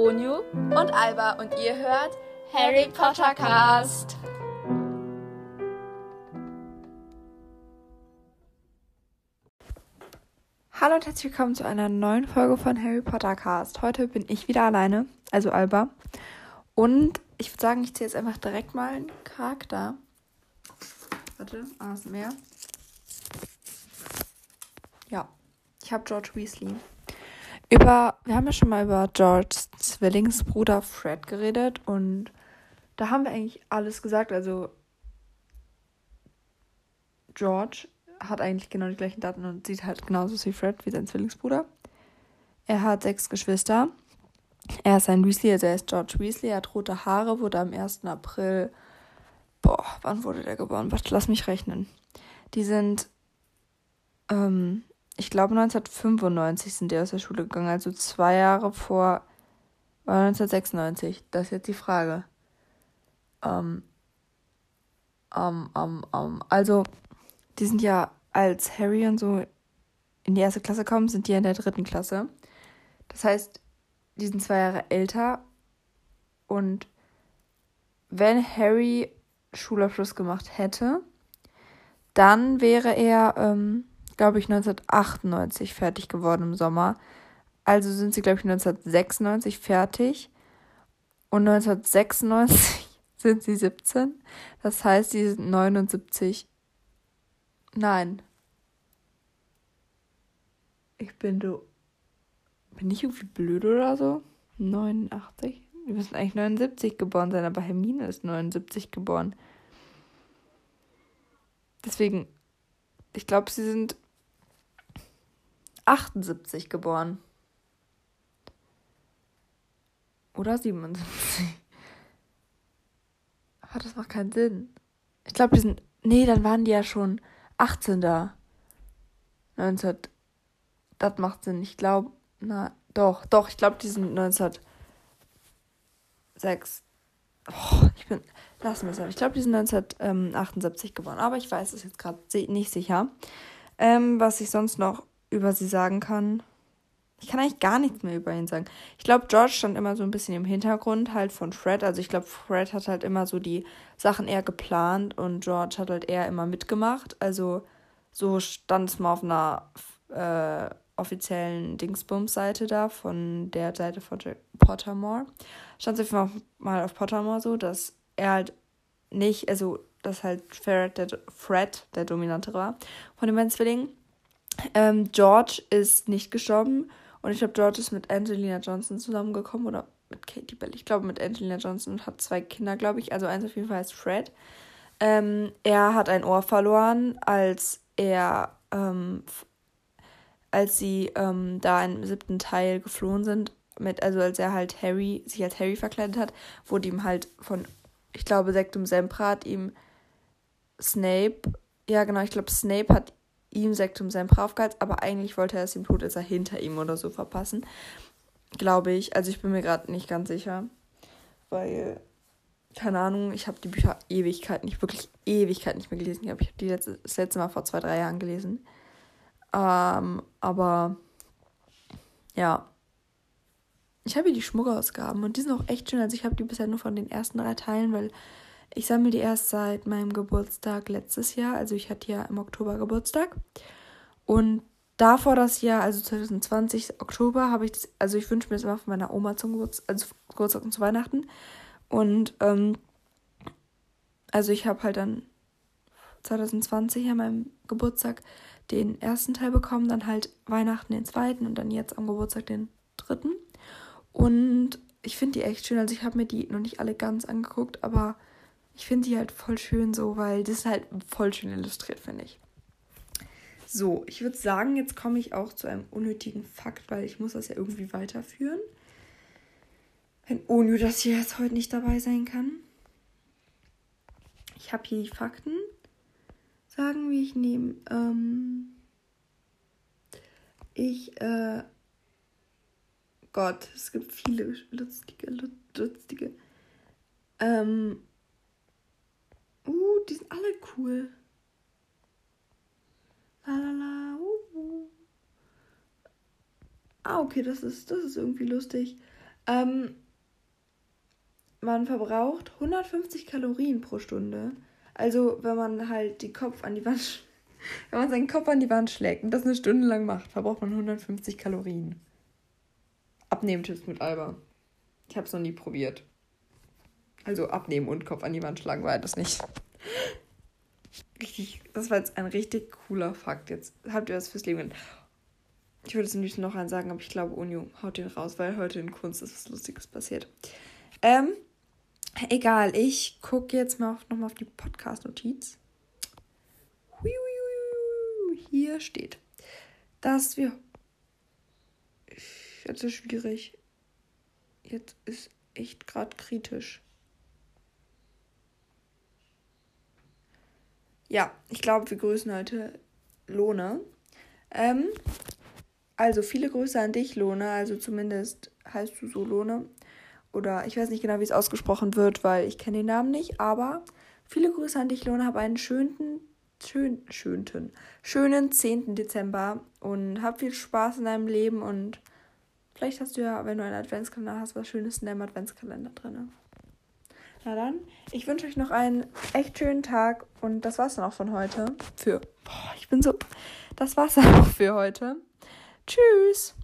Onyu und Alba und ihr hört Harry Potter Cast. Hallo und herzlich willkommen zu einer neuen Folge von Harry Potter Cast. Heute bin ich wieder alleine, also Alba. Und ich würde sagen, ich ziehe jetzt einfach direkt mal einen Charakter. Warte, ah, ist mehr. Ja, ich habe George Weasley. Über, wir haben ja schon mal über Georges Zwillingsbruder Fred geredet und da haben wir eigentlich alles gesagt. Also George hat eigentlich genau die gleichen Daten und sieht halt genauso wie Fred, wie sein Zwillingsbruder. Er hat sechs Geschwister. Er ist ein Weasley, also er ist George Weasley. Er hat rote Haare, wurde am 1. April. Boah, wann wurde der geboren? Warte, lass mich rechnen. Die sind ähm, ich glaube 1995 sind die aus der Schule gegangen, also zwei Jahre vor war 1996. Das ist jetzt die Frage. Ähm, ähm, ähm, ähm, also, die sind ja als Harry und so in die erste Klasse kommen, sind die in der dritten Klasse. Das heißt, die sind zwei Jahre älter und wenn Harry Schulabschluss gemacht hätte, dann wäre er ähm, glaube ich, 1998 fertig geworden im Sommer. Also sind sie, glaube ich, 1996 fertig. Und 1996 sind sie 17. Das heißt, sie sind 79. Nein. Ich bin du. Bin ich irgendwie blöd oder so? 89? Wir müssen eigentlich 79 geboren sein, aber Hermine ist 79 geboren. Deswegen, ich glaube, sie sind 78 geboren. Oder 77. Aber das macht keinen Sinn. Ich glaube, die sind. Nee, dann waren die ja schon 18 da. 19. Das macht Sinn. Ich glaube. Na, doch, doch, ich glaube, die sind 1906. Oh, ich bin. Lassen wir es Ich glaube, die sind 1978 geboren. Aber ich weiß es jetzt gerade nicht sicher. Ähm, was ich sonst noch über sie sagen kann. Ich kann eigentlich gar nichts mehr über ihn sagen. Ich glaube, George stand immer so ein bisschen im Hintergrund halt von Fred. Also ich glaube, Fred hat halt immer so die Sachen eher geplant und George hat halt eher immer mitgemacht. Also so stand es mal auf einer äh, offiziellen Dingsbums-Seite da von der Seite von Pottermore. Stand es auf mal auf Pottermore so, dass er halt nicht, also dass halt Fred der, Fred der Dominante war von den beiden Zwillingen. Ähm, George ist nicht gestorben und ich glaube, George ist mit Angelina Johnson zusammengekommen oder mit Katie Bell. Ich glaube, mit Angelina Johnson und hat zwei Kinder, glaube ich. Also eins auf jeden Fall heißt Fred. Ähm, er hat ein Ohr verloren, als er, ähm, als sie ähm, da im siebten Teil geflohen sind. Mit, also als er halt Harry, sich als Harry verkleidet hat, wurde ihm halt von, ich glaube, Sektum Sempra ihm Snape, ja genau, ich glaube, Snape hat ihm Sektum Sempra aufgehalten, aber eigentlich wollte er es dem Todesser hinter ihm oder so verpassen. Glaube ich. Also ich bin mir gerade nicht ganz sicher. Weil, keine Ahnung, ich habe die Bücher Ewigkeit nicht, wirklich Ewigkeit nicht mehr gelesen. Ich habe die letzte, das letzte Mal vor zwei, drei Jahren gelesen. Ähm, aber ja. Ich habe hier die Schmuckausgaben und die sind auch echt schön. Also ich habe die bisher nur von den ersten drei Teilen, weil ich sammle die erst seit meinem Geburtstag letztes Jahr. Also ich hatte ja im Oktober Geburtstag. Und davor das Jahr, also 2020 Oktober, habe ich das, also ich wünsche mir das immer von meiner Oma zum Geburtstag, also Geburtstag und zu Weihnachten. Und ähm, also ich habe halt dann 2020 an meinem Geburtstag den ersten Teil bekommen, dann halt Weihnachten den zweiten und dann jetzt am Geburtstag den dritten. Und ich finde die echt schön. Also ich habe mir die noch nicht alle ganz angeguckt, aber ich finde die halt voll schön so, weil das ist halt voll schön illustriert, finde ich. So, ich würde sagen, jetzt komme ich auch zu einem unnötigen Fakt, weil ich muss das ja irgendwie weiterführen. Wenn Onyu das hier jetzt heute nicht dabei sein kann. Ich habe hier die Fakten. Sagen, wie ich nehme. Ähm, ich, äh, Gott, es gibt viele lustige, lustige. Ähm, die sind alle cool. La la la. Uh, uh. Ah, okay, das ist, das ist irgendwie lustig. Ähm, man verbraucht 150 Kalorien pro Stunde. Also wenn man halt die Kopf an die Wand, wenn man seinen Kopf an die Wand schlägt und das eine Stunde lang macht, verbraucht man 150 Kalorien. Abnehmtipps mit Alba. Ich habe es noch nie probiert. Also abnehmen und Kopf an die Wand schlagen war das nicht. Richtig, das war jetzt ein richtig cooler Fakt. Jetzt habt ihr was fürs Leben. Ich würde es am liebsten noch einen sagen, aber ich glaube, Unio haut den raus, weil heute in Kunst ist was Lustiges passiert. Ähm, egal, ich gucke jetzt mal nochmal auf die Podcast-Notiz. Hier steht, dass wir. Jetzt ist schwierig. Jetzt ist echt gerade kritisch. Ja, ich glaube, wir grüßen heute Lohne. Ähm, also viele Grüße an dich, Lohne. Also zumindest heißt du so Lohne. Oder ich weiß nicht genau, wie es ausgesprochen wird, weil ich kenne den Namen nicht. Aber viele Grüße an dich, Lohne. Hab einen schönen, schön, schönten, schönen 10. Dezember und hab viel Spaß in deinem Leben. Und vielleicht hast du ja, wenn du einen Adventskalender hast, was Schönes in deinem Adventskalender drin. Na dann, ich wünsche euch noch einen echt schönen Tag und das war's dann auch von heute. Für. Boah, ich bin so. Das war's dann auch für heute. Tschüss.